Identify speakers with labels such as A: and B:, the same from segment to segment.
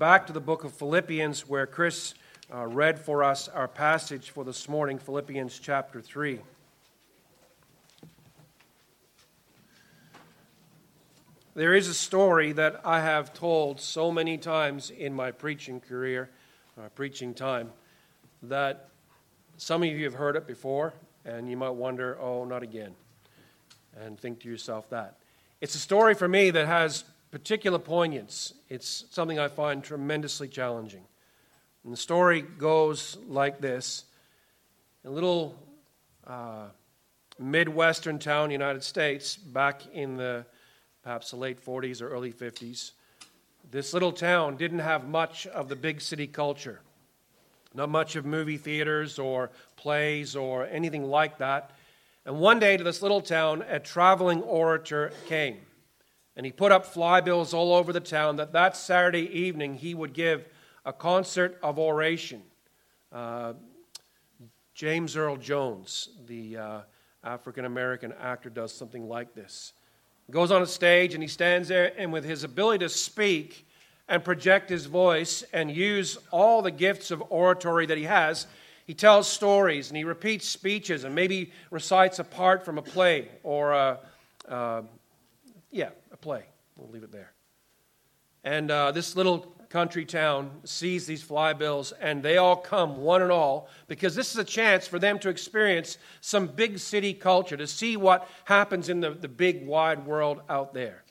A: back to the book of Philippians, where Chris uh, read for us our passage for this morning, Philippians chapter 3. There is a story that I have told so many times in my preaching career, uh, preaching time, that some of you have heard it before, and you might wonder, oh, not again, and think to yourself that. It's a story for me that has particular poignance. It's something I find tremendously challenging. And the story goes like this A little uh, Midwestern town, United States, back in the perhaps the late 40s or early 50s, this little town didn't have much of the big city culture. Not much of movie theaters or plays or anything like that. And one day to this little town, a traveling orator came. And he put up flybills all over the town that that Saturday evening he would give a concert of oration. Uh, James Earl Jones, the uh, African American actor, does something like this. He goes on a stage and he stands there, and with his ability to speak and project his voice and use all the gifts of oratory that he has, he tells stories and he repeats speeches and maybe recites a part from a play or a, uh, yeah, play. We'll leave it there. And uh, this little country town sees these flybills, and they all come, one and all, because this is a chance for them to experience some big city culture, to see what happens in the, the big, wide world out there.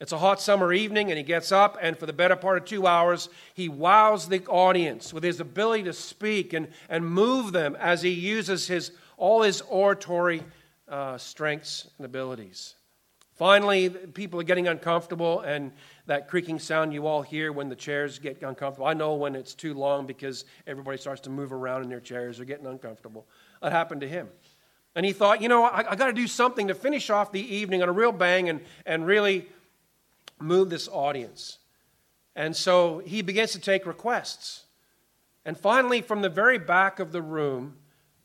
A: It's a hot summer evening, and he gets up, and for the better part of two hours, he wows the audience with his ability to speak and, and move them as he uses his, all his oratory uh, strengths and abilities. Finally, people are getting uncomfortable, and that creaking sound you all hear when the chairs get uncomfortable. I know when it's too long because everybody starts to move around in their chairs. They're getting uncomfortable. That happened to him. And he thought, you know, I, I got to do something to finish off the evening on a real bang and, and really move this audience. And so he begins to take requests. And finally, from the very back of the room,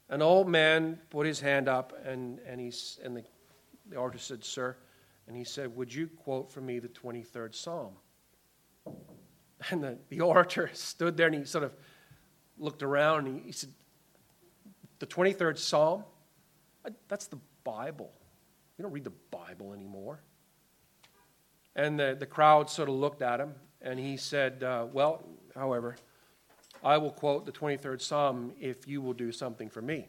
A: an old man put his hand up, and, and, he's, and the, the artist said, Sir, and he said, Would you quote for me the 23rd Psalm? And the, the orator stood there and he sort of looked around and he, he said, The 23rd Psalm? That's the Bible. You don't read the Bible anymore. And the, the crowd sort of looked at him and he said, uh, Well, however, I will quote the 23rd Psalm if you will do something for me.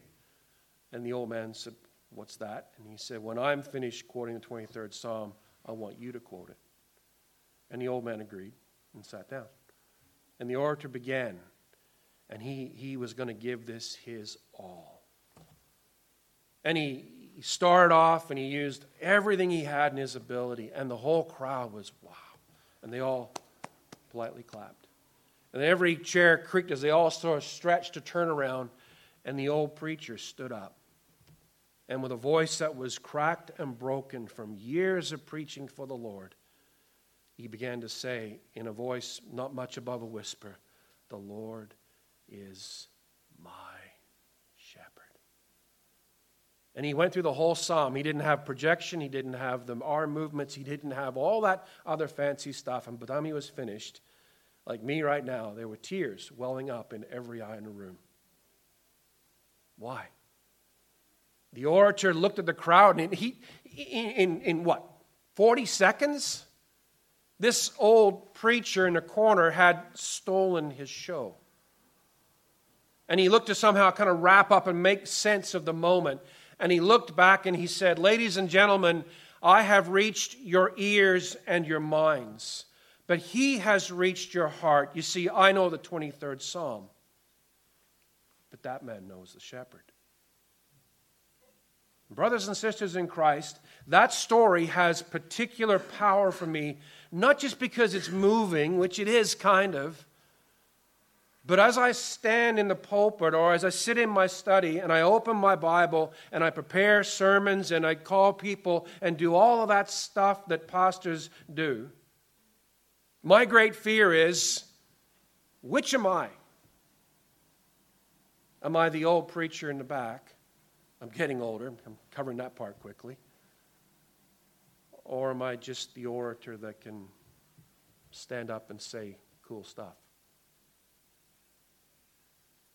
A: And the old man said, What's that? And he said, When I'm finished quoting the 23rd Psalm, I want you to quote it. And the old man agreed and sat down. And the orator began, and he, he was going to give this his all. And he, he started off and he used everything he had in his ability, and the whole crowd was wow. And they all politely clapped. And every chair creaked as they all sort of stretched to turn around, and the old preacher stood up and with a voice that was cracked and broken from years of preaching for the Lord, he began to say, in a voice not much above a whisper, The Lord is my shepherd. And he went through the whole psalm. He didn't have projection, he didn't have the arm movements, he didn't have all that other fancy stuff. And by the time he was finished, like me right now, there were tears welling up in every eye in the room. Why? The orator looked at the crowd, and he, in, in, in what, 40 seconds? This old preacher in the corner had stolen his show. And he looked to somehow kind of wrap up and make sense of the moment. And he looked back and he said, Ladies and gentlemen, I have reached your ears and your minds, but he has reached your heart. You see, I know the 23rd Psalm, but that man knows the shepherd. Brothers and sisters in Christ, that story has particular power for me, not just because it's moving, which it is kind of, but as I stand in the pulpit or as I sit in my study and I open my Bible and I prepare sermons and I call people and do all of that stuff that pastors do, my great fear is which am I? Am I the old preacher in the back? I'm getting older. I'm covering that part quickly. Or am I just the orator that can stand up and say, cool stuff.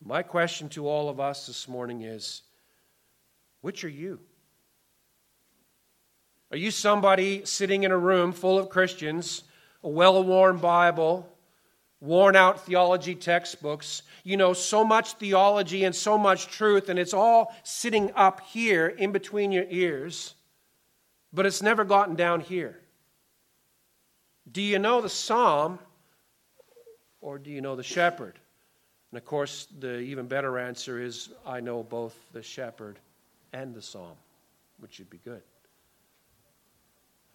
A: My question to all of us this morning is which are you? Are you somebody sitting in a room full of Christians, a well worn Bible, worn out theology textbooks? You know so much theology and so much truth, and it's all sitting up here in between your ears, but it's never gotten down here. Do you know the psalm or do you know the shepherd? And of course, the even better answer is I know both the shepherd and the psalm, which would be good.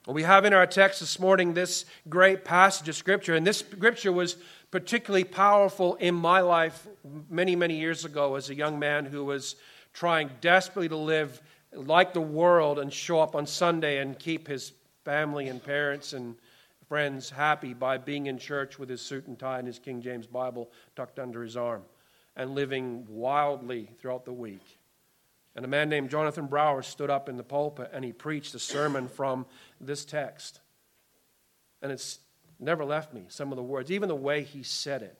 A: We have in our text this morning this great passage of Scripture, and this Scripture was particularly powerful in my life many, many years ago as a young man who was trying desperately to live like the world and show up on Sunday and keep his family and parents and friends happy by being in church with his suit and tie and his King James Bible tucked under his arm and living wildly throughout the week. And a man named Jonathan Brower stood up in the pulpit and he preached a sermon from this text. And it's never left me, some of the words, even the way he said it.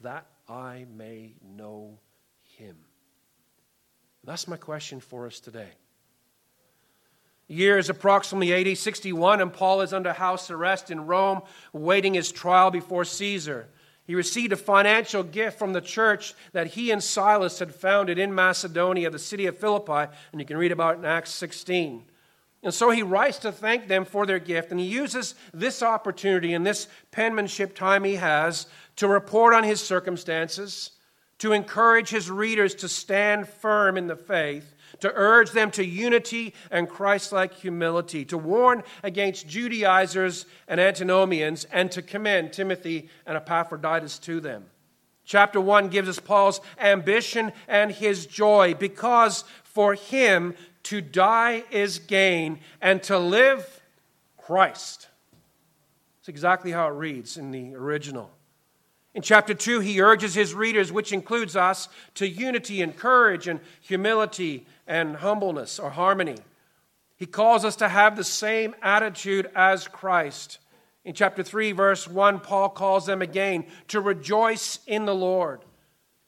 A: That I may know him. That's my question for us today year is approximately AD 61, and Paul is under house arrest in Rome, waiting his trial before Caesar. He received a financial gift from the church that he and Silas had founded in Macedonia, the city of Philippi, and you can read about it in Acts 16. And so he writes to thank them for their gift, and he uses this opportunity and this penmanship time he has to report on his circumstances, to encourage his readers to stand firm in the faith, to urge them to unity and Christ like humility, to warn against Judaizers and antinomians, and to commend Timothy and Epaphroditus to them. Chapter 1 gives us Paul's ambition and his joy because for him to die is gain and to live Christ. It's exactly how it reads in the original. In chapter 2, he urges his readers, which includes us, to unity and courage and humility and humbleness or harmony. He calls us to have the same attitude as Christ. In chapter 3, verse 1, Paul calls them again to rejoice in the Lord.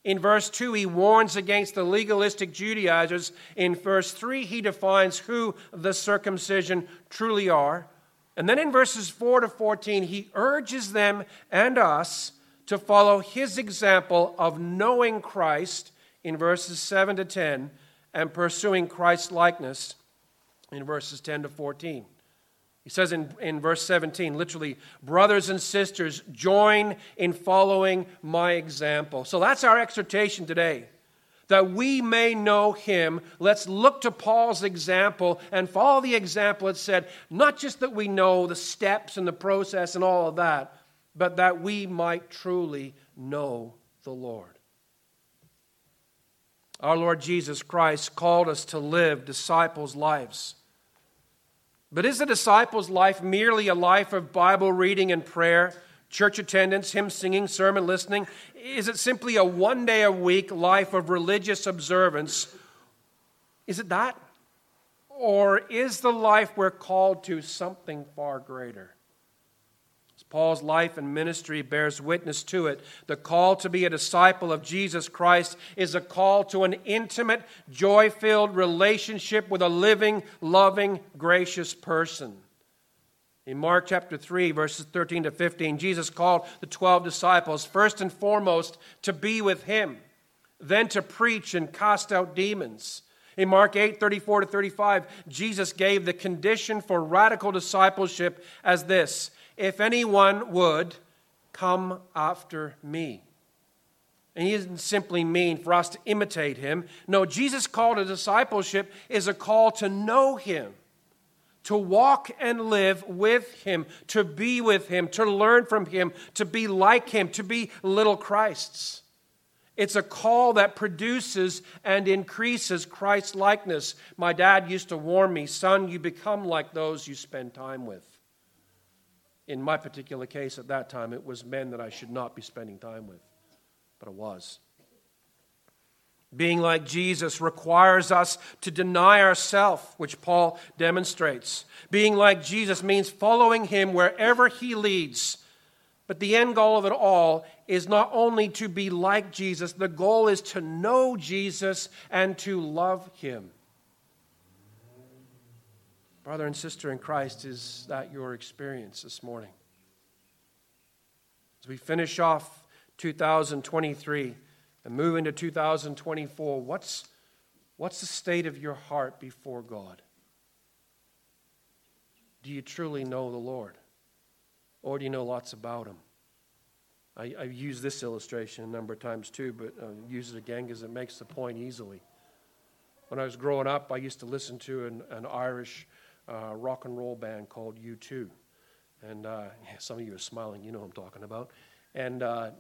A: In verse 2, he warns against the legalistic Judaizers. In verse 3, he defines who the circumcision truly are. And then in verses 4 to 14, he urges them and us to follow his example of knowing Christ in verses 7 to 10 and pursuing Christ's likeness in verses 10 to 14. He says in, in verse 17, literally, brothers and sisters, join in following my example. So that's our exhortation today. That we may know him, let's look to Paul's example and follow the example it said, not just that we know the steps and the process and all of that, but that we might truly know the Lord. Our Lord Jesus Christ called us to live disciples' lives. But is a disciple's life merely a life of Bible reading and prayer, church attendance, hymn singing, sermon listening? Is it simply a one day a week life of religious observance? Is it that? Or is the life we're called to something far greater? Paul's life and ministry bears witness to it. The call to be a disciple of Jesus Christ is a call to an intimate, joy filled relationship with a living, loving, gracious person. In Mark chapter 3, verses 13 to 15, Jesus called the 12 disciples first and foremost to be with him, then to preach and cast out demons. In Mark 8, 34 to 35, Jesus gave the condition for radical discipleship as this if anyone would come after me. And he doesn't simply mean for us to imitate him. No, Jesus' call to discipleship is a call to know him, to walk and live with him, to be with him, to learn from him, to be like him, to be little Christs. It's a call that produces and increases Christ likeness. My dad used to warn me, son, you become like those you spend time with in my particular case at that time, it was men that I should not be spending time with, but it was. Being like Jesus requires us to deny ourselves, which Paul demonstrates. Being like Jesus means following him wherever he leads. But the end goal of it all is not only to be like Jesus, the goal is to know Jesus and to love him. Brother and sister in Christ, is that your experience this morning? As we finish off 2023 and move into 2024, what's, what's the state of your heart before God? Do you truly know the Lord? Or do you know lots about him? I, have used this illustration a number of times too, but I'll use it again because it makes the point easily. When I was growing up, I used to listen to an, an Irish uh, rock and roll band called U2. And uh, some of you are smiling, you know I'm talking about. And uh,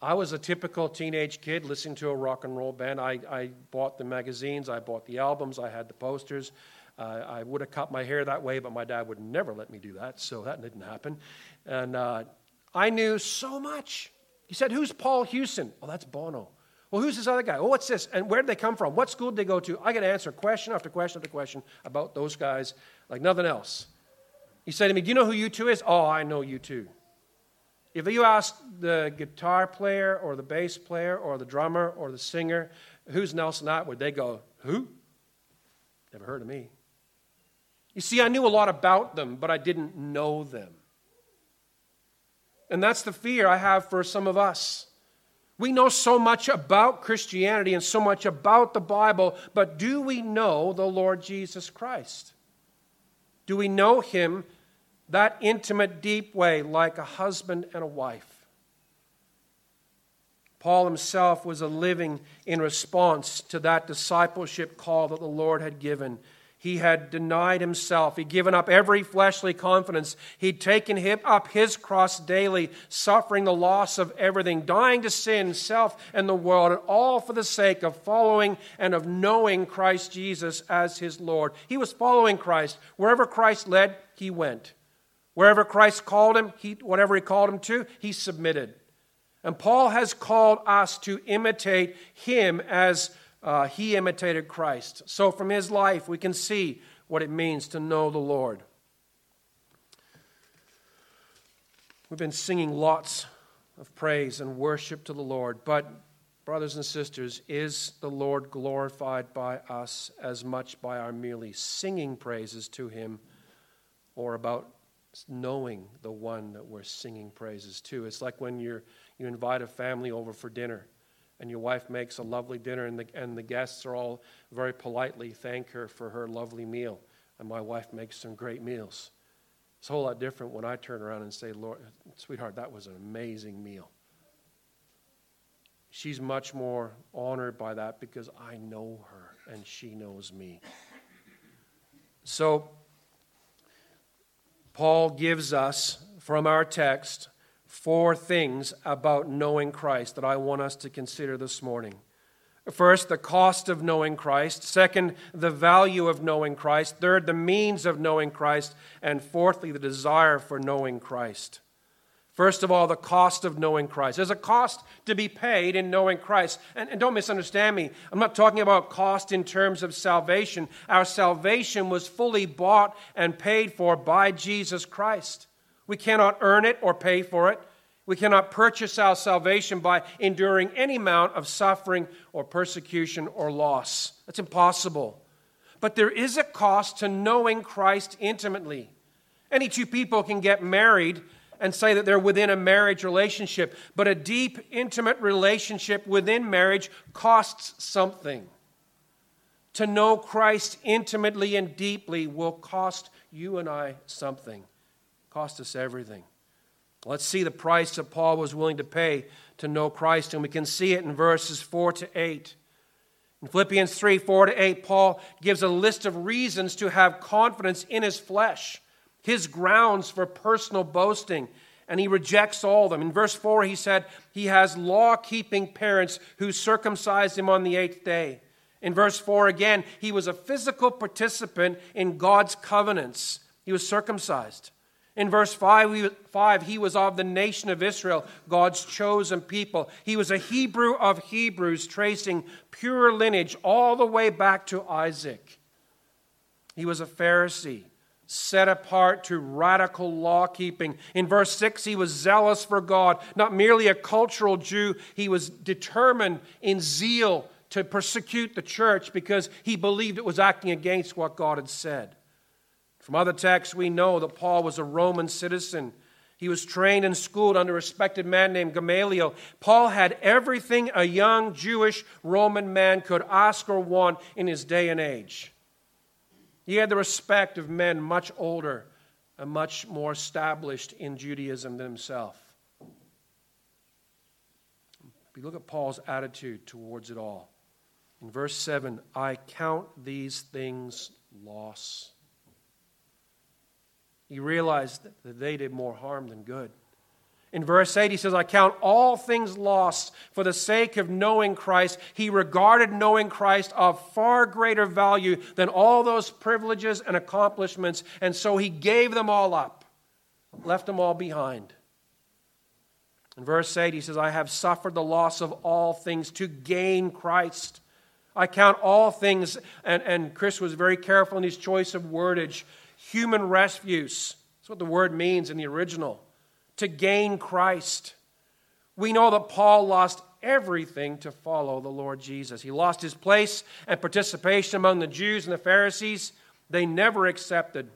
A: I was a typical teenage kid listening to a rock and roll band. I, I bought the magazines, I bought the albums, I had the posters. Uh, I would have cut my hair that way, but my dad would never let me do that, so that didn't happen. And uh, I knew so much. He said, Who's Paul Hewson? Oh, that's Bono. Well, who's this other guy? Oh, what's this? And where did they come from? What school did they go to? I got to answer question after question after question about those guys like nothing else. He said to me, Do you know who U2 is? Oh, I know U2. If you ask the guitar player or the bass player or the drummer or the singer, who's Nelson Atwood? They go, Who? Never heard of me. You see, I knew a lot about them, but I didn't know them. And that's the fear I have for some of us. We know so much about Christianity and so much about the Bible, but do we know the Lord Jesus Christ? Do we know him that intimate, deep way, like a husband and a wife? Paul himself was a living in response to that discipleship call that the Lord had given he had denied himself. He'd given up every fleshly confidence. He'd taken up his cross daily, suffering the loss of everything, dying to sin, self, and the world, and all for the sake of following and of knowing Christ Jesus as his Lord. He was following Christ. Wherever Christ led, he went. Wherever Christ called him, he, whatever he called him to, he submitted. And Paul has called us to imitate him as uh, he imitated Christ. So from his life, we can see what it means to know the Lord. We've been singing lots of praise and worship to the Lord, but, brothers and sisters, is the Lord glorified by us as much by our merely singing praises to him or about knowing the one that we're singing praises to? It's like when you're, you invite a family over for dinner and your wife makes a lovely dinner, and the, and the guests are all very politely thank her for her lovely meal. And my wife makes some great meals. It's a whole lot different when I turn around and say, Lord, sweetheart, that was an amazing meal. She's much more honored by that because I know her and she knows me. So, Paul gives us from our text four things about knowing Christ that I want us to consider this morning. First, the cost of knowing Christ. Second, the value of knowing Christ. Third, the means of knowing Christ. And fourthly, the desire for knowing Christ. First of all, the cost of knowing Christ. There's a cost to be paid in knowing Christ. And, and, don't misunderstand me. I'm not talking about cost in terms of salvation. Our salvation was fully bought and paid for by Jesus Christ. We cannot earn it or pay for it. We cannot purchase our salvation by enduring any amount of suffering or persecution or loss. That's impossible. But there is a cost to knowing Christ intimately. Any two people can get married and say that they're within a marriage relationship, but a deep, intimate relationship within marriage costs something. To know Christ intimately and deeply will cost you and I something cost us everything. Let's see the price that Paul was willing to pay to know Christ, and we can see it in verses 4 to 8. In Philippians 3 4 to 8, Paul gives a list of reasons to have confidence in his flesh, his grounds for personal boasting, and he rejects all of them. In verse 4, he said he has law keeping parents who circumcised him on the eighth day. In verse 4 again, he was a physical participant in God's covenants, he was circumcised. In verse 5, he was of the nation of Israel, God's chosen people. He was a Hebrew of Hebrews, tracing pure lineage all the way back to Isaac. He was a Pharisee, set apart to radical law keeping. In verse 6, he was zealous for God, not merely a cultural Jew, he was determined in zeal to persecute the church because he believed it was acting against what God had said. From other texts, we know that Paul was a Roman citizen. He was trained and schooled under a respected man named Gamaliel. Paul had everything a young Jewish Roman man could ask or want in his day and age. He had the respect of men much older and much more established in Judaism than himself. If you look at Paul's attitude towards it all, in verse 7, I count these things loss. He realized that they did more harm than good. In verse 8, he says, I count all things lost for the sake of knowing Christ. He regarded knowing Christ of far greater value than all those privileges and accomplishments, and so he gave them all up, left them all behind. In verse 8, he says, I have suffered the loss of all things to gain Christ. I count all things, and, and Chris was very careful in his choice of wordage human refuse. That's what the word means in the original to gain Christ. We know that Paul lost everything to follow the Lord Jesus. He lost his place and participation among the Jews and the Pharisees. They never accepted,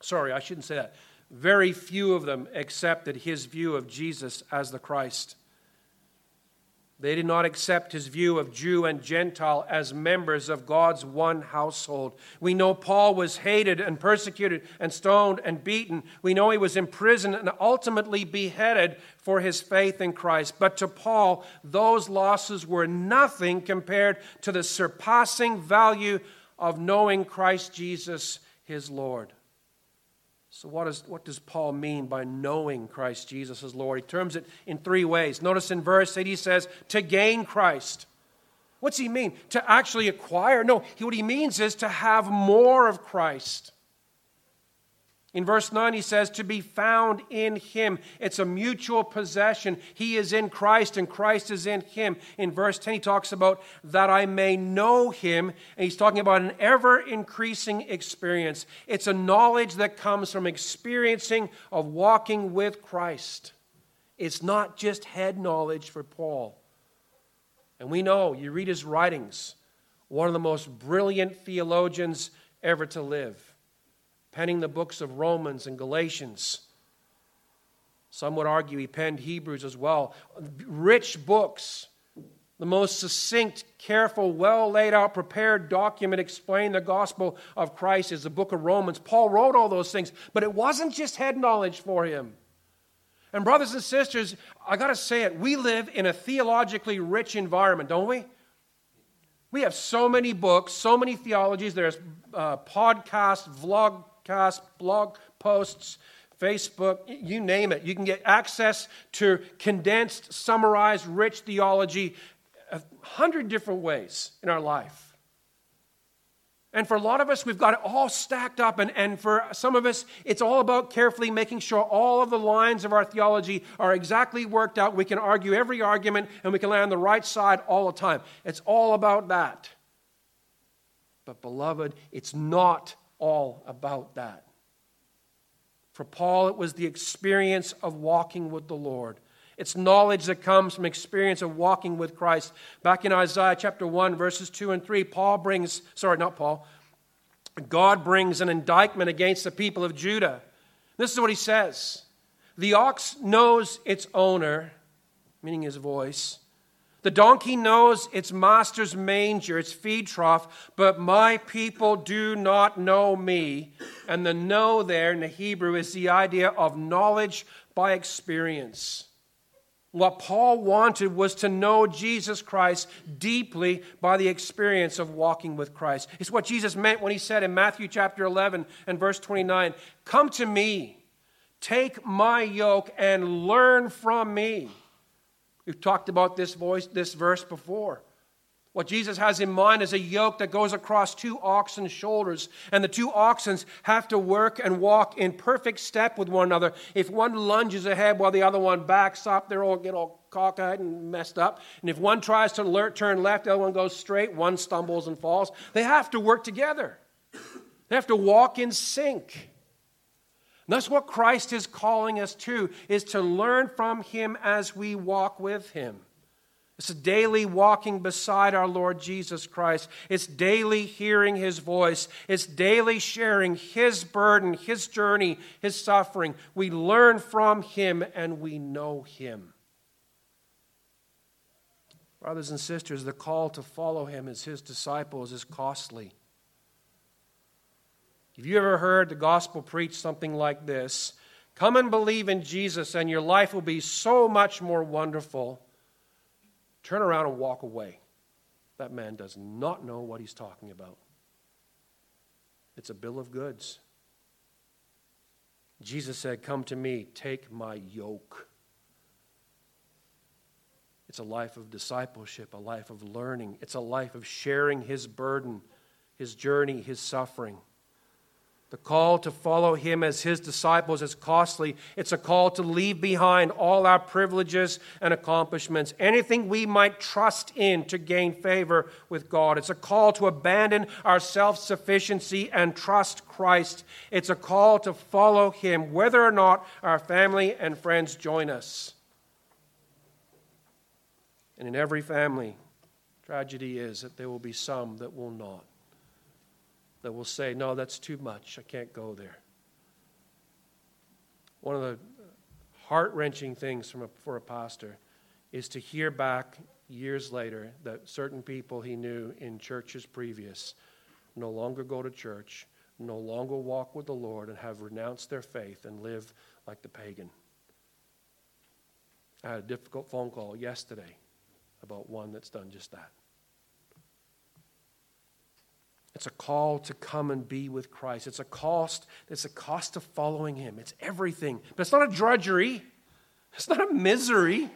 A: sorry, I shouldn't say that. Very few of them accepted his view of Jesus as the Christ. They did not accept his view of Jew and Gentile as members of God's one household. We know Paul was hated and persecuted and stoned and beaten. We know he was imprisoned and ultimately beheaded for his faith in Christ. But to Paul, those losses were nothing compared to the surpassing value of knowing Christ Jesus, his Lord. So, what, is, what does Paul mean by knowing Christ Jesus as Lord? He terms it in three ways. Notice in verse 8 he says, to gain Christ. What's he mean? To actually acquire? No, what he means is to have more of Christ. In verse 9, he says, to be found in him. It's a mutual possession. He is in Christ and Christ is in him. In verse 10, he talks about that I may know him. And he's talking about an ever increasing experience. It's a knowledge that comes from experiencing of walking with Christ. It's not just head knowledge for Paul. And we know, you read his writings, one of the most brilliant theologians ever to live penning the books of Romans and Galatians. Some would argue he penned Hebrews as well. Rich books, the most succinct, careful, well laid out, prepared document explaining the gospel of Christ is the book of Romans. Paul wrote all those things, but it wasn't just head knowledge for him. And, brothers and sisters, I got to say it, we live in a theologically rich environment, don't we? We have so many books, so many theologies. There's uh, podcasts, vlog podcasts, blog posts, Facebook, you name it. You can get access to condensed, summarized, rich theology a hundred different ways in our life. And for a lot of us, we've got it all stacked up. And, and for some of us, it's all about carefully making sure all of the lines of our theology are exactly worked out. We can argue every argument and we can land on the right side all the time. It's all about that. But, beloved, it's not all about that. For Paul, it was the experience of walking with the Lord. It's knowledge that comes from experience of walking with Christ. Back in Isaiah chapter 1, verses 2 and 3, Paul brings, sorry, not Paul, God brings an indictment against the people of Judah. This is what he says The ox knows its owner, meaning his voice, the donkey knows its master's manger, its feed trough, but my people do not know me. And the know there in the Hebrew is the idea of knowledge by experience. What Paul wanted was to know Jesus Christ deeply by the experience of walking with Christ. It's what Jesus meant when he said in Matthew chapter 11 and verse 29 Come to me, take my yoke, and learn from me. We've talked about this voice, this verse before. What Jesus has in mind is a yoke that goes across two oxen's shoulders, and the two oxens have to work and walk in perfect step with one another. If one lunges ahead while the other one backs up, they're all get all cockeyed and messed up. And if one tries to alert, turn left, the other one goes straight, one stumbles and falls. They have to work together. They have to walk in sync. That's what Christ is calling us to, is to learn from him as we walk with him. It's daily walking beside our Lord Jesus Christ. It's daily hearing his voice. It's daily sharing his burden, his journey, his suffering. We learn from him and we know him. Brothers and sisters, the call to follow him as his disciples is costly. Have you ever heard the gospel preach something like this? Come and believe in Jesus, and your life will be so much more wonderful turn around and walk away. That man does not know what he's talking about. It's a bill of goods. Jesus said, Come to me, take my yoke. It's a life of discipleship, a life of learning. It's a life of sharing his burden, his journey, his suffering. The call to follow him as his disciples is costly. It's a call to leave behind all our privileges and accomplishments, anything we might trust in to gain favor with God. It's a call to abandon our self sufficiency and trust Christ. It's a call to follow him, whether or not our family and friends join us. And in every family, tragedy is that there will be some that will not that will say, No, that's too much. I can't go there. One of the heart wrenching things a, for a pastor is to hear back years later that certain people he knew in churches previous no longer go to church, no longer walk with the Lord, and have renounced their faith and live like the pagan. I had a difficult phone call yesterday about one that's done just that. It's a call to come and be with Christ. It's a cost. It's a cost of following Him. It's everything. But it's not a drudgery. It's not a misery.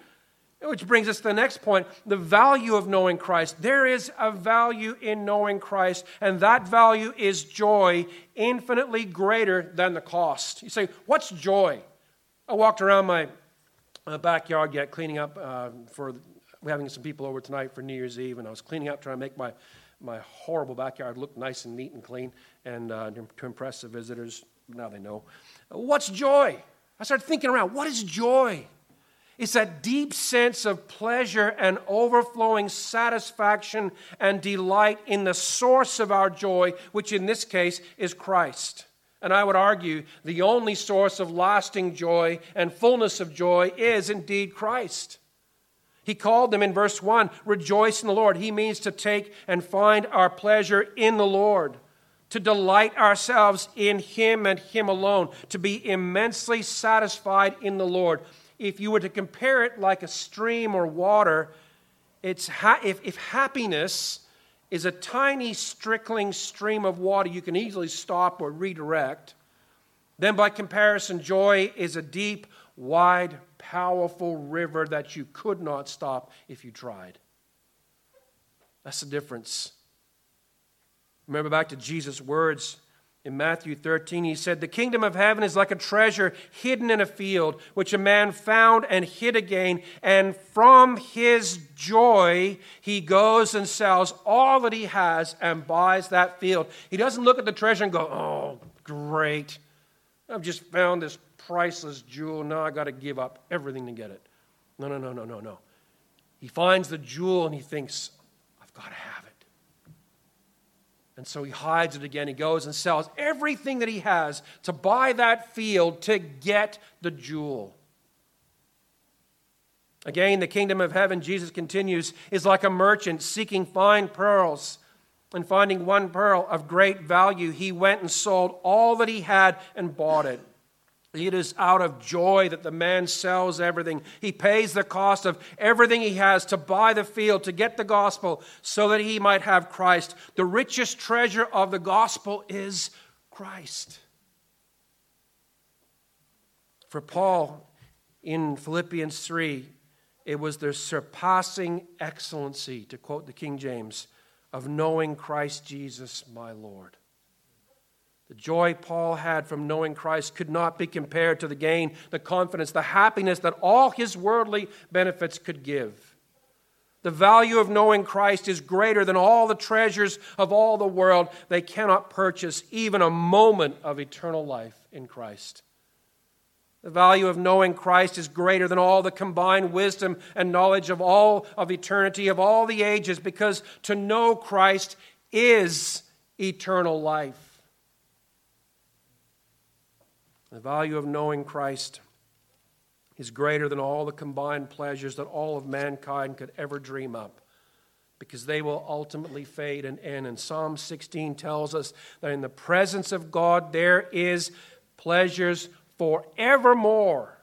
A: Which brings us to the next point the value of knowing Christ. There is a value in knowing Christ, and that value is joy, infinitely greater than the cost. You say, What's joy? I walked around my backyard yet, cleaning up uh, for having some people over tonight for New Year's Eve, and I was cleaning up, trying to make my my horrible backyard looked nice and neat and clean and uh, to impress the visitors. Now they know. What's joy? I started thinking around what is joy? It's that deep sense of pleasure and overflowing satisfaction and delight in the source of our joy, which in this case is Christ. And I would argue the only source of lasting joy and fullness of joy is indeed Christ. He called them in verse 1 rejoice in the Lord. He means to take and find our pleasure in the Lord, to delight ourselves in Him and Him alone, to be immensely satisfied in the Lord. If you were to compare it like a stream or water, it's ha- if, if happiness is a tiny, trickling stream of water you can easily stop or redirect, then by comparison, joy is a deep, wide, powerful river that you could not stop if you tried. That's the difference. Remember back to Jesus' words in Matthew 13, he said, The kingdom of heaven is like a treasure hidden in a field, which a man found and hid again. And from his joy, he goes and sells all that he has and buys that field. He doesn't look at the treasure and go, Oh, great. I've just found this priceless jewel. Now I got to give up everything to get it. No, no, no, no, no, no. He finds the jewel and he thinks, I've got to have it. And so he hides it again. He goes and sells everything that he has to buy that field to get the jewel. Again, the kingdom of heaven, Jesus continues, is like a merchant seeking fine pearls. And finding one pearl of great value, he went and sold all that he had and bought it. It is out of joy that the man sells everything. He pays the cost of everything he has to buy the field, to get the gospel, so that he might have Christ. The richest treasure of the gospel is Christ. For Paul in Philippians 3, it was the surpassing excellency, to quote the King James, of knowing Christ Jesus my Lord. The joy Paul had from knowing Christ could not be compared to the gain, the confidence, the happiness that all his worldly benefits could give. The value of knowing Christ is greater than all the treasures of all the world. They cannot purchase even a moment of eternal life in Christ. The value of knowing Christ is greater than all the combined wisdom and knowledge of all of eternity, of all the ages, because to know Christ is eternal life. The value of knowing Christ is greater than all the combined pleasures that all of mankind could ever dream up because they will ultimately fade and end. And Psalm 16 tells us that in the presence of God there is pleasures forevermore.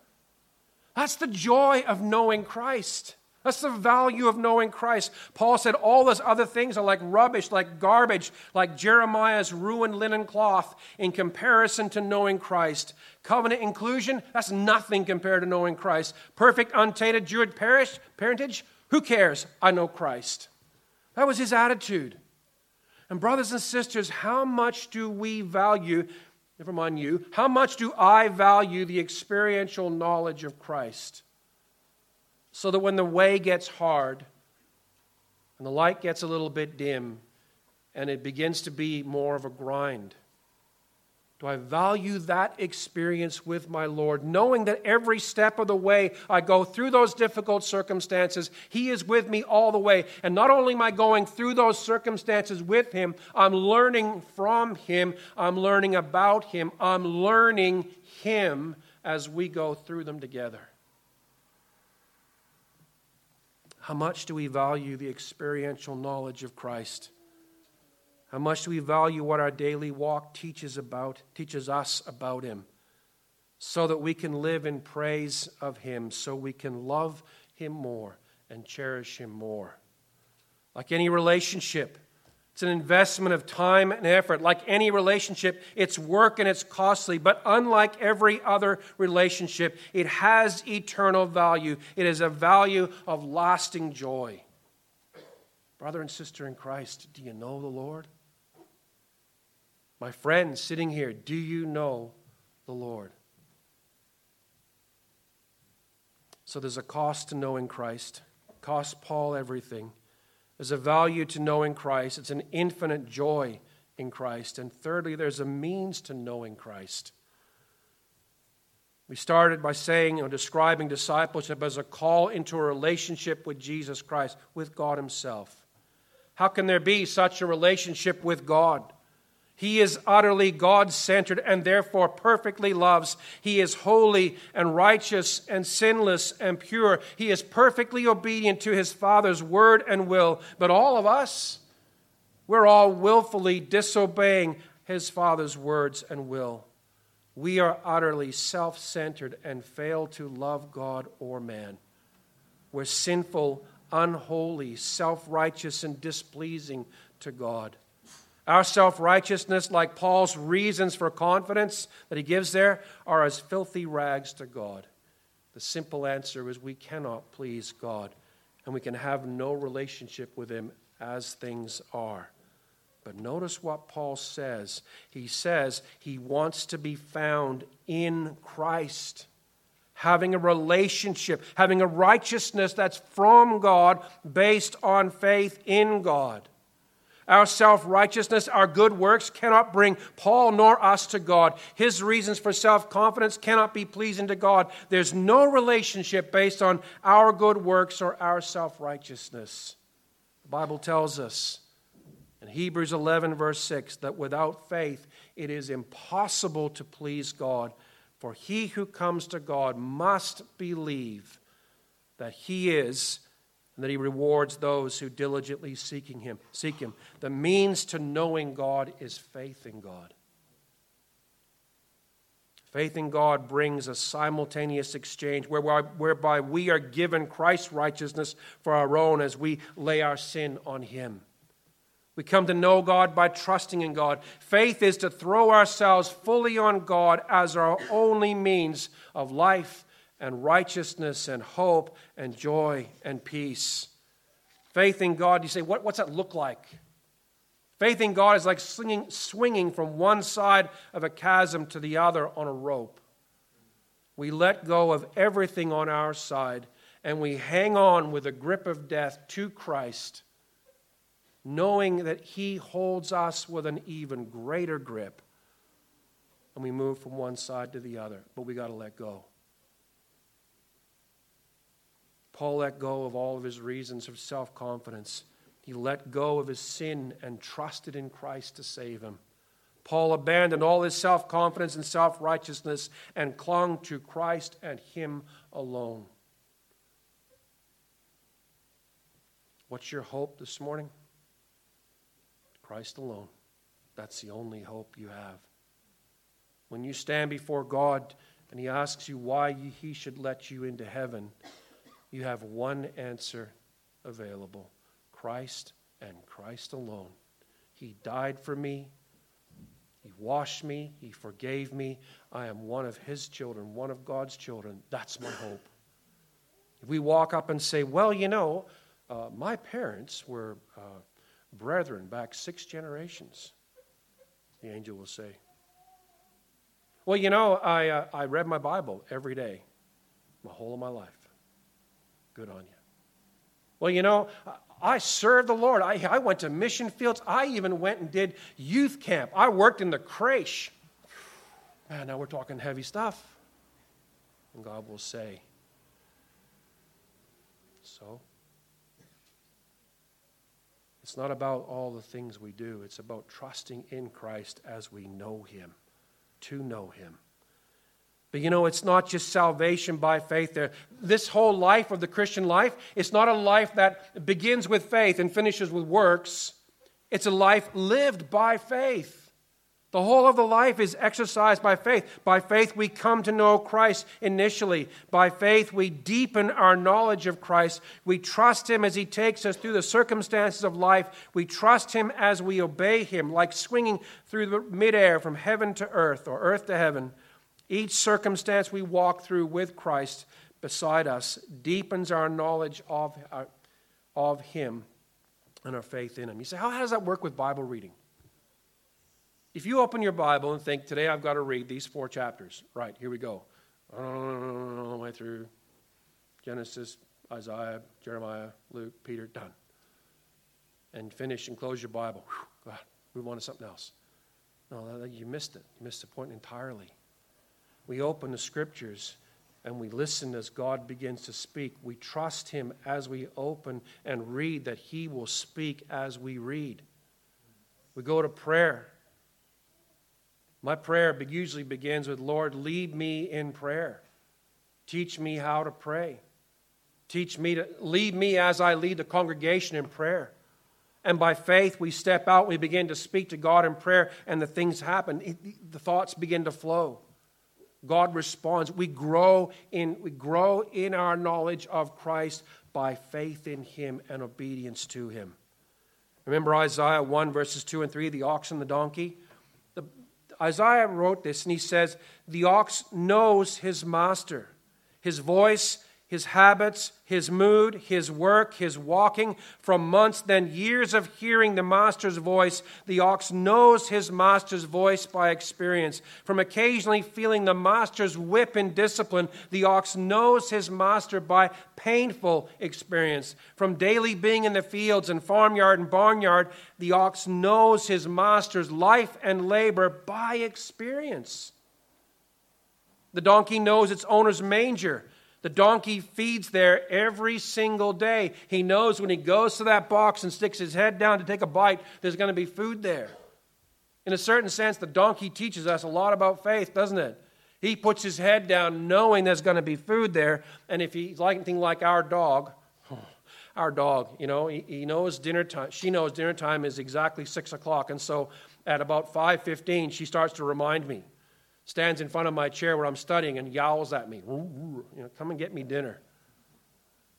A: That's the joy of knowing Christ. That's the value of knowing Christ. Paul said all those other things are like rubbish, like garbage, like Jeremiah's ruined linen cloth in comparison to knowing Christ. Covenant inclusion, that's nothing compared to knowing Christ. Perfect, untainted Jewish parentage, who cares? I know Christ. That was his attitude. And, brothers and sisters, how much do we value, never mind you, how much do I value the experiential knowledge of Christ? So that when the way gets hard and the light gets a little bit dim and it begins to be more of a grind, do I value that experience with my Lord, knowing that every step of the way I go through those difficult circumstances, He is with me all the way. And not only am I going through those circumstances with Him, I'm learning from Him, I'm learning about Him, I'm learning Him as we go through them together. How much do we value the experiential knowledge of Christ? How much do we value what our daily walk teaches about, teaches us about him, so that we can live in praise of him, so we can love him more and cherish him more. Like any relationship, it's an investment of time and effort. Like any relationship, it's work and it's costly, but unlike every other relationship, it has eternal value. It is a value of lasting joy. Brother and sister in Christ, do you know the Lord? My friend sitting here, do you know the Lord? So there's a cost to knowing Christ. It costs Paul everything. There's a value to knowing Christ. It's an infinite joy in Christ. And thirdly, there's a means to knowing Christ. We started by saying or describing discipleship as a call into a relationship with Jesus Christ, with God Himself. How can there be such a relationship with God? He is utterly God centered and therefore perfectly loves. He is holy and righteous and sinless and pure. He is perfectly obedient to his Father's word and will. But all of us, we're all willfully disobeying his Father's words and will. We are utterly self centered and fail to love God or man. We're sinful, unholy, self righteous, and displeasing to God. Our self righteousness, like Paul's reasons for confidence that he gives there, are as filthy rags to God. The simple answer is we cannot please God, and we can have no relationship with Him as things are. But notice what Paul says. He says he wants to be found in Christ, having a relationship, having a righteousness that's from God based on faith in God. Our self righteousness, our good works cannot bring Paul nor us to God. His reasons for self confidence cannot be pleasing to God. There's no relationship based on our good works or our self righteousness. The Bible tells us in Hebrews 11, verse 6, that without faith it is impossible to please God. For he who comes to God must believe that he is and that he rewards those who diligently seeking him, seek him. The means to knowing God is faith in God. Faith in God brings a simultaneous exchange whereby, whereby we are given Christ's righteousness for our own as we lay our sin on him. We come to know God by trusting in God. Faith is to throw ourselves fully on God as our only means of life and righteousness and hope and joy and peace. Faith in God, you say, what, what's that look like? Faith in God is like swinging, swinging from one side of a chasm to the other on a rope. We let go of everything on our side and we hang on with the grip of death to Christ, knowing that He holds us with an even greater grip. And we move from one side to the other, but we got to let go. Paul let go of all of his reasons of self confidence. He let go of his sin and trusted in Christ to save him. Paul abandoned all his self confidence and self righteousness and clung to Christ and Him alone. What's your hope this morning? Christ alone. That's the only hope you have. When you stand before God and He asks you why He should let you into heaven, you have one answer available Christ and Christ alone. He died for me. He washed me. He forgave me. I am one of His children, one of God's children. That's my hope. If we walk up and say, Well, you know, uh, my parents were uh, brethren back six generations, the angel will say, Well, you know, I, uh, I read my Bible every day, my whole of my life. Good on you. Well, you know, I served the Lord. I, I went to mission fields. I even went and did youth camp. I worked in the creche. Man, now we're talking heavy stuff. And God will say, So? It's not about all the things we do, it's about trusting in Christ as we know Him, to know Him. But you know, it's not just salvation by faith there. This whole life of the Christian life, it's not a life that begins with faith and finishes with works. It's a life lived by faith. The whole of the life is exercised by faith. By faith, we come to know Christ initially. By faith, we deepen our knowledge of Christ. We trust Him as He takes us through the circumstances of life. We trust Him as we obey Him, like swinging through the midair from heaven to earth or earth to heaven. Each circumstance we walk through with Christ beside us deepens our knowledge of, uh, of Him and our faith in Him. You say, how does that work with Bible reading? If you open your Bible and think, today I've got to read these four chapters, right, here we go. All the way through Genesis, Isaiah, Jeremiah, Luke, Peter, done. And finish and close your Bible. Whew, God, move on to something else. No, you missed it. You missed the point entirely we open the scriptures and we listen as God begins to speak. We trust Him as we open and read that He will speak as we read. We go to prayer. My prayer usually begins with Lord, lead me in prayer. Teach me how to pray. Teach me to lead me as I lead the congregation in prayer. And by faith, we step out, we begin to speak to God in prayer, and the things happen. the thoughts begin to flow. God responds. We grow in, we grow in our knowledge of Christ by faith in Him and obedience to Him. Remember Isaiah 1, verses 2 and 3, the ox and the donkey? The, Isaiah wrote this and he says, The ox knows his master. His voice his habits, his mood, his work, his walking, from months, then years of hearing the master's voice, the ox knows his master's voice by experience. From occasionally feeling the master's whip in discipline, the ox knows his master by painful experience. From daily being in the fields and farmyard and barnyard, the ox knows his master's life and labor by experience. The donkey knows its owner's manger the donkey feeds there every single day. He knows when he goes to that box and sticks his head down to take a bite, there's going to be food there. In a certain sense, the donkey teaches us a lot about faith, doesn't it? He puts his head down knowing there's going to be food there. And if he's like anything like our dog, our dog, you know, he, he knows dinner time. She knows dinner time is exactly 6 o'clock. And so at about 5.15, she starts to remind me stands in front of my chair where I'm studying and yowls at me, you know, come and get me dinner.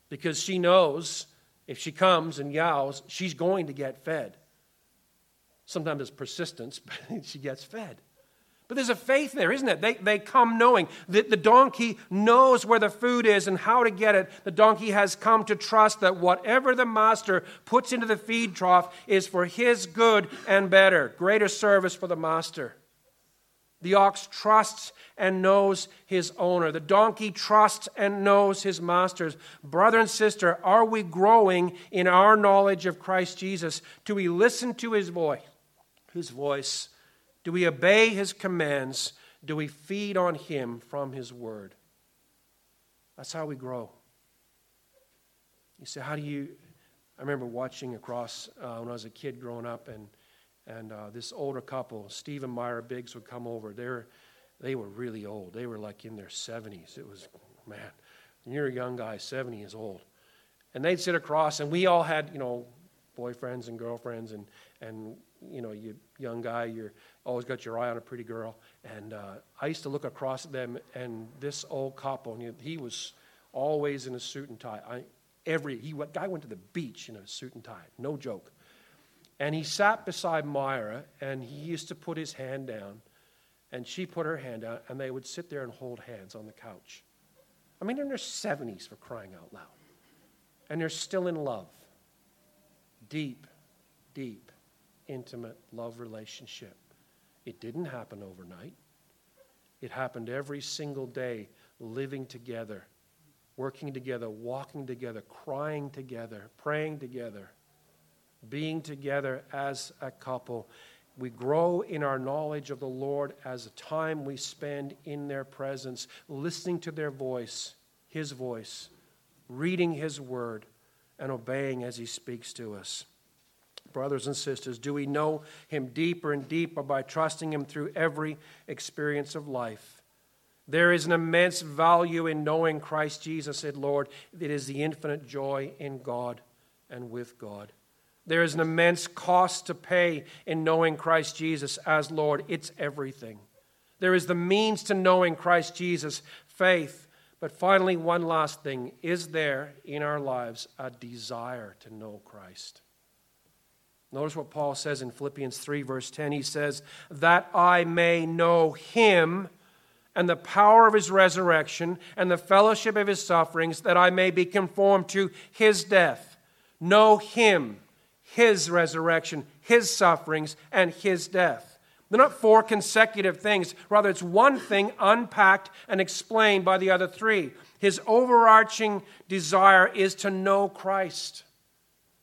A: Because she knows if she comes and yowls, she's going to get fed. Sometimes it's persistence, but she gets fed. But there's a faith there, isn't it? They, they come knowing that the donkey knows where the food is and how to get it. The donkey has come to trust that whatever the master puts into the feed trough is for his good and better, greater service for the master. The ox trusts and knows his owner. The donkey trusts and knows his masters. Brother and sister, are we growing in our knowledge of Christ Jesus? Do we listen to his voice? His voice? Do we obey his commands? Do we feed on him from his word? That's how we grow. You say, how do you? I remember watching across uh, when I was a kid growing up, and and uh, this older couple, Steve and Myra Biggs, would come over. They're they were really old. They were like in their 70s. It was, man, you're a young guy, 70 years old. And they'd sit across, and we all had, you know, boyfriends and girlfriends, and, and you know, you young guy, you're always got your eye on a pretty girl. And uh, I used to look across at them, and this old couple, and he was always in a suit and tie. I, every he guy went to the beach in a suit and tie, no joke. And he sat beside Myra, and he used to put his hand down, and she put her hand down, and they would sit there and hold hands on the couch. I mean, in their 70s for crying out loud. And they're still in love. Deep, deep, intimate love relationship. It didn't happen overnight. It happened every single day, living together, working together, walking together, crying together, praying together, being together as a couple. We grow in our knowledge of the Lord as the time we spend in their presence, listening to their voice, His voice, reading His word, and obeying as He speaks to us brothers and sisters? Do we know Him deeper and deeper by trusting Him through every experience of life? There is an immense value in knowing Christ Jesus, said Lord. It is the infinite joy in God and with God. There is an immense cost to pay in knowing Christ Jesus as Lord. It's everything. There is the means to knowing Christ Jesus, faith. But finally, one last thing is there in our lives a desire to know Christ? Notice what Paul says in Philippians 3, verse 10. He says, That I may know him and the power of his resurrection and the fellowship of his sufferings, that I may be conformed to his death. Know him, his resurrection, his sufferings, and his death. They're not four consecutive things. Rather, it's one thing unpacked and explained by the other three. His overarching desire is to know Christ.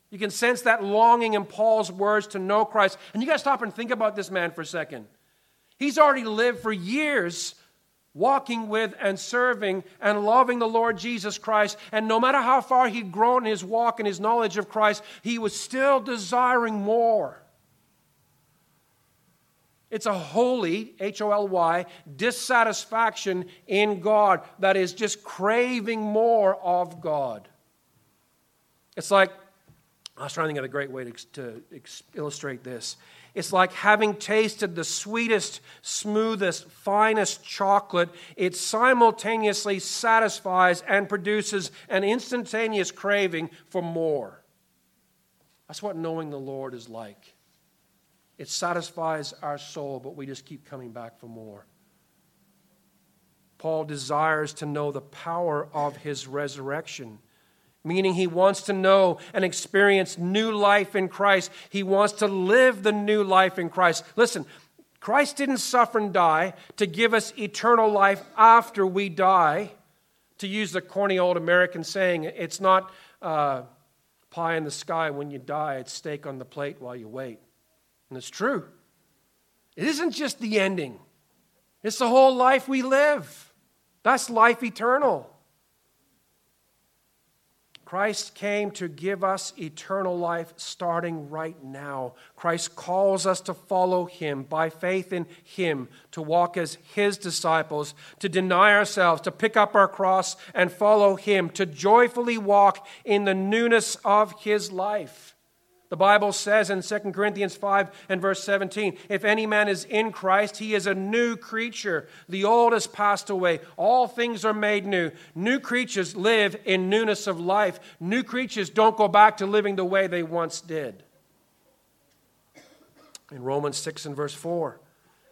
A: You can sense that longing in Paul's words to know Christ. And you got to stop and think about this man for a second. He's already lived for years walking with and serving and loving the Lord Jesus Christ. And no matter how far he'd grown in his walk and his knowledge of Christ, he was still desiring more. It's a holy, H O L Y, dissatisfaction in God that is just craving more of God. It's like I was trying to think of a great way to, to illustrate this. It's like having tasted the sweetest, smoothest, finest chocolate. It simultaneously satisfies and produces an instantaneous craving for more. That's what knowing the Lord is like. It satisfies our soul, but we just keep coming back for more. Paul desires to know the power of his resurrection meaning he wants to know and experience new life in Christ. He wants to live the new life in Christ. Listen, Christ didn't suffer and die to give us eternal life after we die. To use the corny old American saying, it's not uh, pie in the sky when you die, it's steak on the plate while you wait. And it's true. It isn't just the ending, it's the whole life we live. That's life eternal. Christ came to give us eternal life starting right now. Christ calls us to follow him by faith in him, to walk as his disciples, to deny ourselves, to pick up our cross and follow him, to joyfully walk in the newness of his life. The Bible says in 2 Corinthians 5 and verse 17 if any man is in Christ, he is a new creature. The old has passed away, all things are made new. New creatures live in newness of life. New creatures don't go back to living the way they once did. In Romans 6 and verse 4,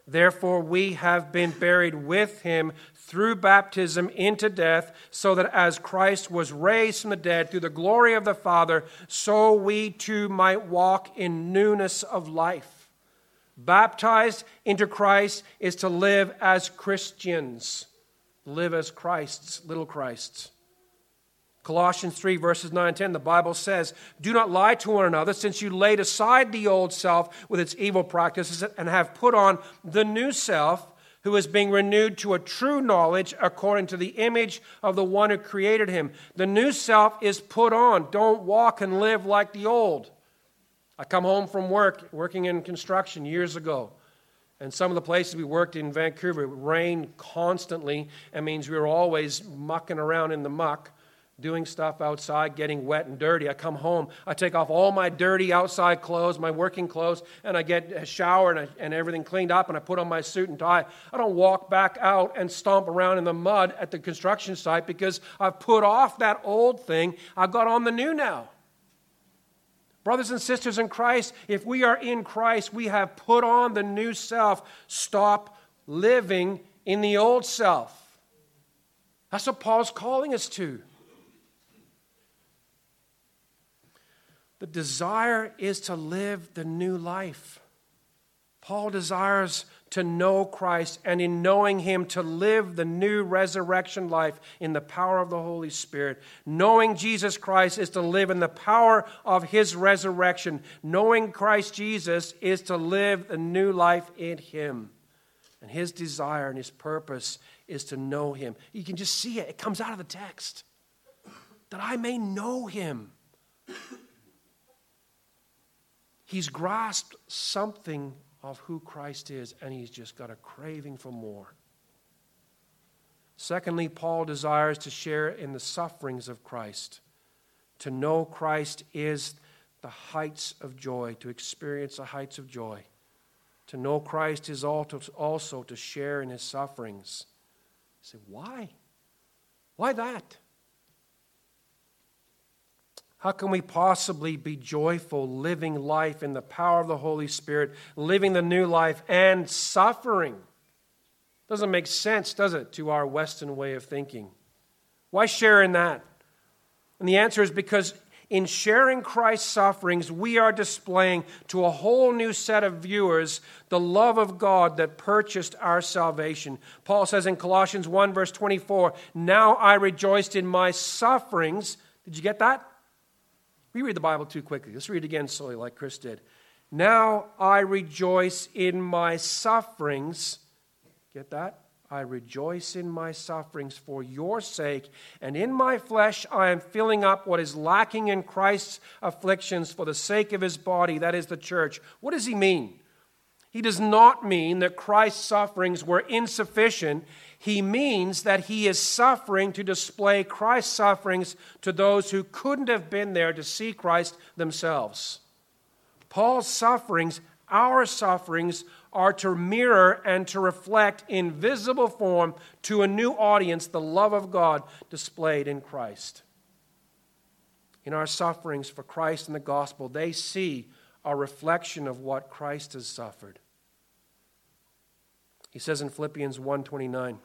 A: Therefore, we have been buried with him through baptism into death, so that as Christ was raised from the dead through the glory of the Father, so we too might walk in newness of life. Baptized into Christ is to live as Christians, live as Christ's, little Christs. Colossians 3, verses 9 and 10, the Bible says, Do not lie to one another, since you laid aside the old self with its evil practices and have put on the new self who is being renewed to a true knowledge according to the image of the one who created him. The new self is put on. Don't walk and live like the old. I come home from work, working in construction years ago. And some of the places we worked in Vancouver, it rained constantly. It means we were always mucking around in the muck doing stuff outside, getting wet and dirty. I come home, I take off all my dirty outside clothes, my working clothes, and I get a shower and, I, and everything cleaned up, and I put on my suit and tie. I don't walk back out and stomp around in the mud at the construction site because I've put off that old thing. I've got on the new now. Brothers and sisters in Christ, if we are in Christ, we have put on the new self. Stop living in the old self. That's what Paul's calling us to. The desire is to live the new life. Paul desires to know Christ and in knowing Him to live the new resurrection life in the power of the Holy Spirit. Knowing Jesus Christ is to live in the power of His resurrection. Knowing Christ Jesus is to live the new life in Him. And His desire and His purpose is to know Him. You can just see it, it comes out of the text. That I may know Him He's grasped something of who Christ is, and he's just got a craving for more. Secondly, Paul desires to share in the sufferings of Christ. To know Christ is the heights of joy, to experience the heights of joy. To know Christ is also to share in his sufferings. You say, why? Why that? How can we possibly be joyful living life in the power of the Holy Spirit, living the new life and suffering? Doesn't make sense, does it, to our Western way of thinking? Why share in that? And the answer is because in sharing Christ's sufferings, we are displaying to a whole new set of viewers the love of God that purchased our salvation. Paul says in Colossians 1, verse 24, Now I rejoiced in my sufferings. Did you get that? We read the Bible too quickly. Let's read it again slowly, like Chris did. Now I rejoice in my sufferings. Get that? I rejoice in my sufferings for your sake, and in my flesh I am filling up what is lacking in Christ's afflictions for the sake of his body, that is the church. What does he mean? He does not mean that Christ's sufferings were insufficient he means that he is suffering to display Christ's sufferings to those who couldn't have been there to see Christ themselves. Paul's sufferings, our sufferings, are to mirror and to reflect in visible form to a new audience the love of God displayed in Christ. In our sufferings for Christ and the gospel, they see a reflection of what Christ has suffered. He says in Philippians 1:29,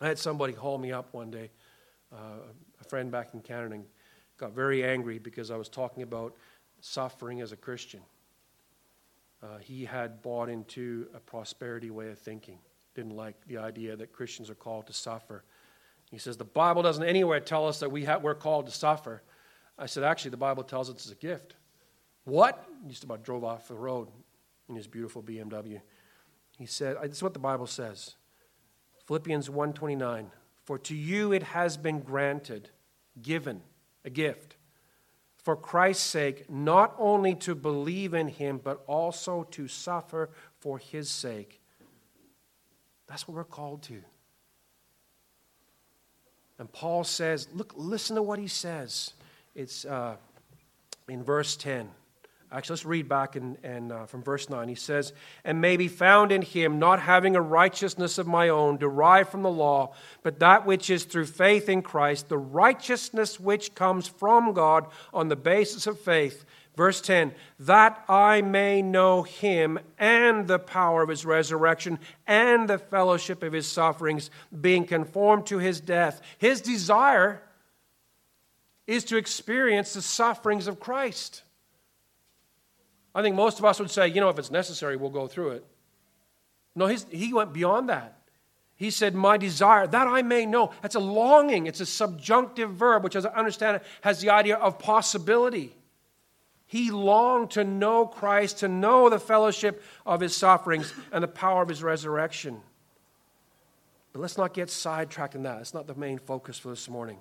A: I had somebody call me up one day, uh, a friend back in Canada, and got very angry because I was talking about suffering as a Christian. Uh, he had bought into a prosperity way of thinking, didn't like the idea that Christians are called to suffer. He says, The Bible doesn't anywhere tell us that we ha- we're called to suffer. I said, Actually, the Bible tells us it's a gift. What? He just about drove off the road in his beautiful BMW. He said, This is what the Bible says. Philippians 1:29 For to you it has been granted given a gift for Christ's sake not only to believe in him but also to suffer for his sake. That's what we're called to. And Paul says look listen to what he says. It's uh, in verse 10 Actually, let's read back in, in uh, from verse 9. He says, And may be found in him, not having a righteousness of my own, derived from the law, but that which is through faith in Christ, the righteousness which comes from God on the basis of faith. Verse 10 That I may know him and the power of his resurrection and the fellowship of his sufferings, being conformed to his death. His desire is to experience the sufferings of Christ. I think most of us would say, you know, if it's necessary, we'll go through it. No, he went beyond that. He said, My desire, that I may know. That's a longing. It's a subjunctive verb, which, as I understand it, has the idea of possibility. He longed to know Christ, to know the fellowship of his sufferings and the power of his resurrection. But let's not get sidetracked in that. It's not the main focus for this morning.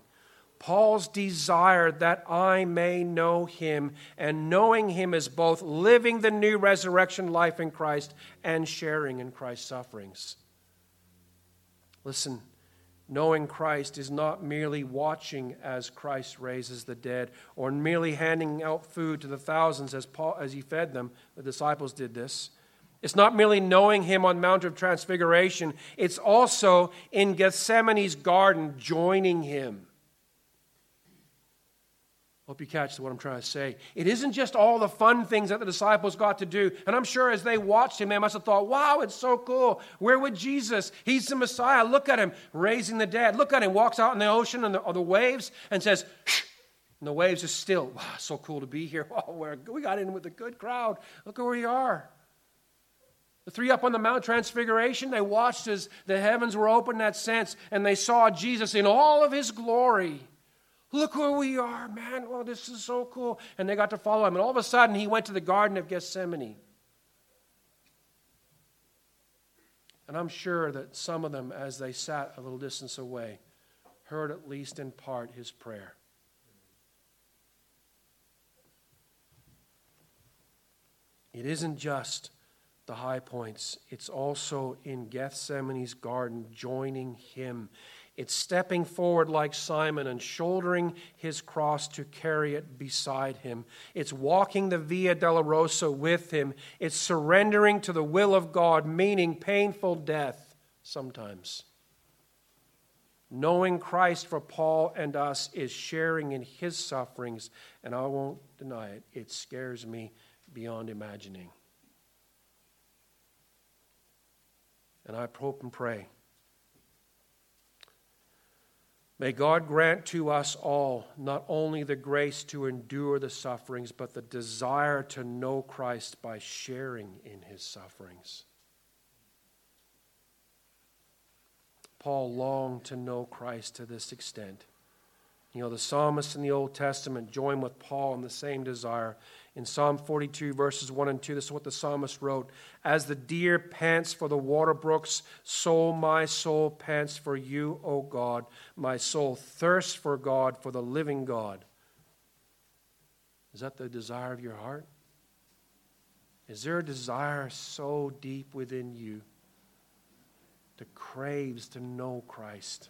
A: Paul's desire that I may know him, and knowing him is both living the new resurrection life in Christ and sharing in Christ's sufferings. Listen, knowing Christ is not merely watching as Christ raises the dead or merely handing out food to the thousands as, Paul, as he fed them. The disciples did this. It's not merely knowing him on Mount of Transfiguration, it's also in Gethsemane's garden joining him. Hope you catch what I'm trying to say. It isn't just all the fun things that the disciples got to do. And I'm sure as they watched him, they must have thought, wow, it's so cool. Where would Jesus? He's the Messiah. Look at him raising the dead. Look at him, walks out in the ocean and the, the waves and says, Shh. and the waves are still. Wow, so cool to be here. Oh, we got in with a good crowd. Look where we are. The three up on the Mount Transfiguration, they watched as the heavens were opened in that sense, and they saw Jesus in all of his glory. Look where we are, man. Well, this is so cool. And they got to follow him. And all of a sudden, he went to the Garden of Gethsemane. And I'm sure that some of them, as they sat a little distance away, heard at least in part his prayer. It isn't just the high points. It's also in Gethsemane's garden, joining him. It's stepping forward like Simon and shouldering his cross to carry it beside him. It's walking the Via Dolorosa with him. It's surrendering to the will of God, meaning painful death sometimes. Knowing Christ for Paul and us is sharing in his sufferings, and I won't deny it, it scares me beyond imagining. And I hope and pray. May God grant to us all not only the grace to endure the sufferings, but the desire to know Christ by sharing in his sufferings. Paul longed to know Christ to this extent. You know, the psalmists in the Old Testament join with Paul in the same desire. In Psalm 42, verses 1 and 2, this is what the psalmist wrote As the deer pants for the water brooks, so my soul pants for you, O God. My soul thirsts for God, for the living God. Is that the desire of your heart? Is there a desire so deep within you that craves to know Christ?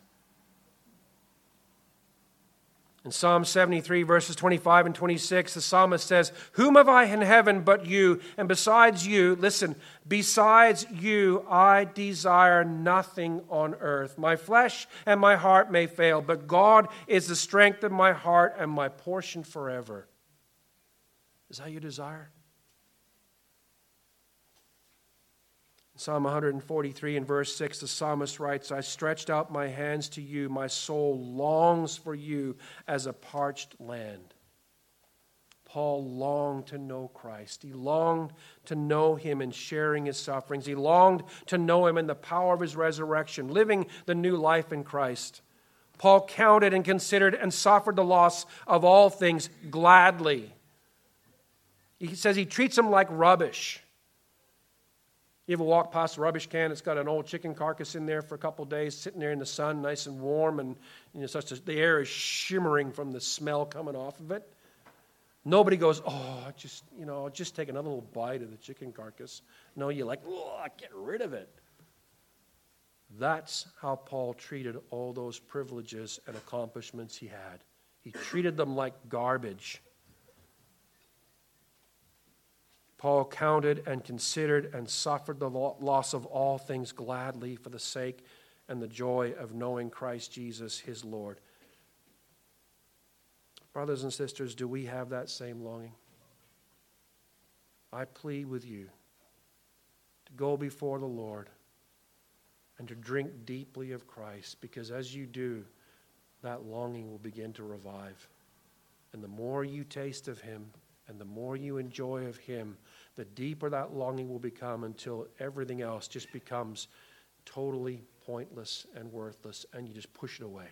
A: In Psalm 73, verses 25 and 26, the psalmist says, Whom have I in heaven but you? And besides you, listen, besides you, I desire nothing on earth. My flesh and my heart may fail, but God is the strength of my heart and my portion forever. Is that your desire? Psalm 143 and verse 6, the psalmist writes, I stretched out my hands to you. My soul longs for you as a parched land. Paul longed to know Christ. He longed to know him in sharing his sufferings. He longed to know him in the power of his resurrection, living the new life in Christ. Paul counted and considered and suffered the loss of all things gladly. He says he treats them like rubbish. You ever walk past a rubbish can? It's got an old chicken carcass in there for a couple days, sitting there in the sun, nice and warm, and you know, such a, the air is shimmering from the smell coming off of it. Nobody goes, oh, just you know, just take another little bite of the chicken carcass. No, you're like, oh, get rid of it. That's how Paul treated all those privileges and accomplishments he had. He treated them like garbage. Paul counted and considered and suffered the loss of all things gladly for the sake and the joy of knowing Christ Jesus, his Lord. Brothers and sisters, do we have that same longing? I plead with you to go before the Lord and to drink deeply of Christ, because as you do, that longing will begin to revive. And the more you taste of Him, and the more you enjoy of Him, the deeper that longing will become until everything else just becomes totally pointless and worthless, and you just push it away.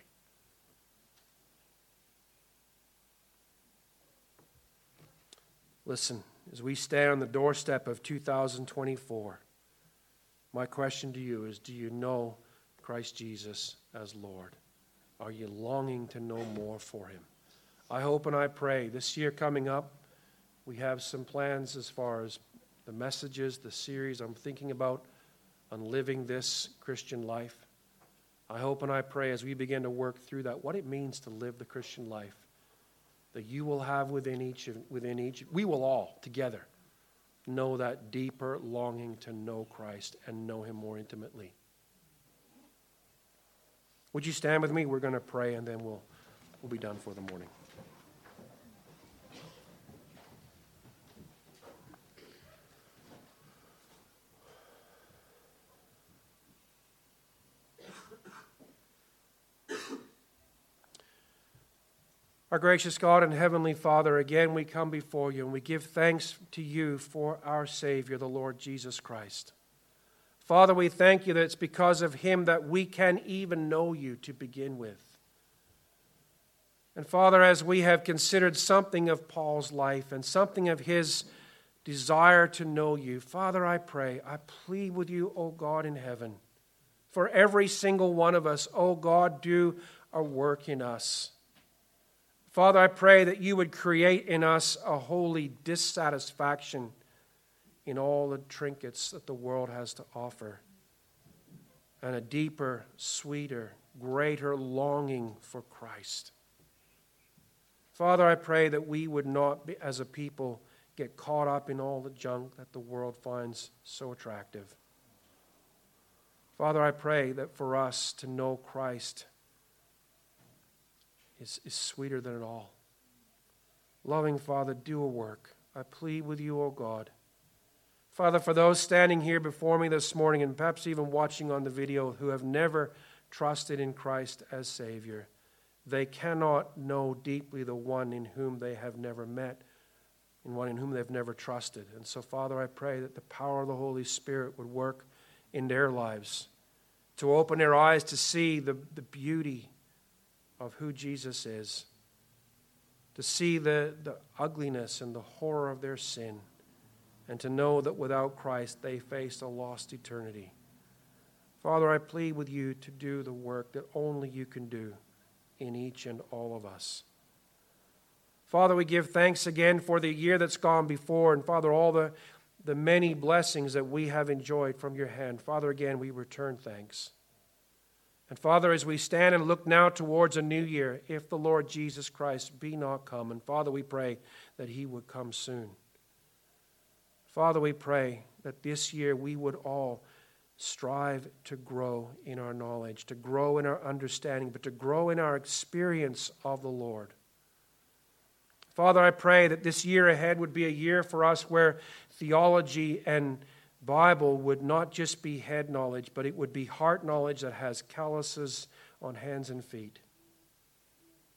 A: Listen, as we stand on the doorstep of 2024, my question to you is do you know Christ Jesus as Lord? Are you longing to know more for Him? I hope and I pray this year coming up, we have some plans as far as the messages, the series I'm thinking about on living this Christian life. I hope and I pray as we begin to work through that, what it means to live the Christian life, that you will have within each, within each, we will all together know that deeper longing to know Christ and know Him more intimately. Would you stand with me? We're going to pray and then we'll, we'll be done for the morning. Our gracious God and Heavenly Father, again we come before you and we give thanks to you for our Savior, the Lord Jesus Christ. Father, we thank you that it's because of him that we can even know you to begin with. And Father, as we have considered something of Paul's life and something of his desire to know you, Father, I pray, I plead with you, O God in heaven, for every single one of us, O God, do a work in us. Father, I pray that you would create in us a holy dissatisfaction in all the trinkets that the world has to offer, and a deeper, sweeter, greater longing for Christ. Father, I pray that we would not, be, as a people, get caught up in all the junk that the world finds so attractive. Father, I pray that for us to know Christ is, is sweeter than it all. Loving Father, do a work. I plead with you, O God. Father, for those standing here before me this morning and perhaps even watching on the video who have never trusted in Christ as Savior, they cannot know deeply the one in whom they have never met and one in whom they've never trusted. And so, Father, I pray that the power of the Holy Spirit would work in their lives to open their eyes to see the, the beauty of who Jesus is, to see the, the ugliness and the horror of their sin, and to know that without Christ they face a lost eternity. Father, I plead with you to do the work that only you can do in each and all of us. Father, we give thanks again for the year that's gone before, and Father, all the, the many blessings that we have enjoyed from your hand. Father, again, we return thanks. And Father, as we stand and look now towards a new year, if the Lord Jesus Christ be not come, and Father, we pray that he would come soon. Father, we pray that this year we would all strive to grow in our knowledge, to grow in our understanding, but to grow in our experience of the Lord. Father, I pray that this year ahead would be a year for us where theology and Bible would not just be head knowledge, but it would be heart knowledge that has calluses on hands and feet.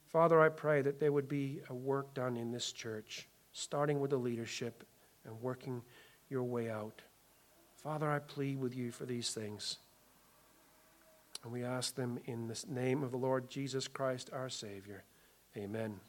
A: Father, I pray that there would be a work done in this church, starting with the leadership and working your way out. Father, I plead with you for these things. And we ask them in the name of the Lord Jesus Christ, our Savior. Amen.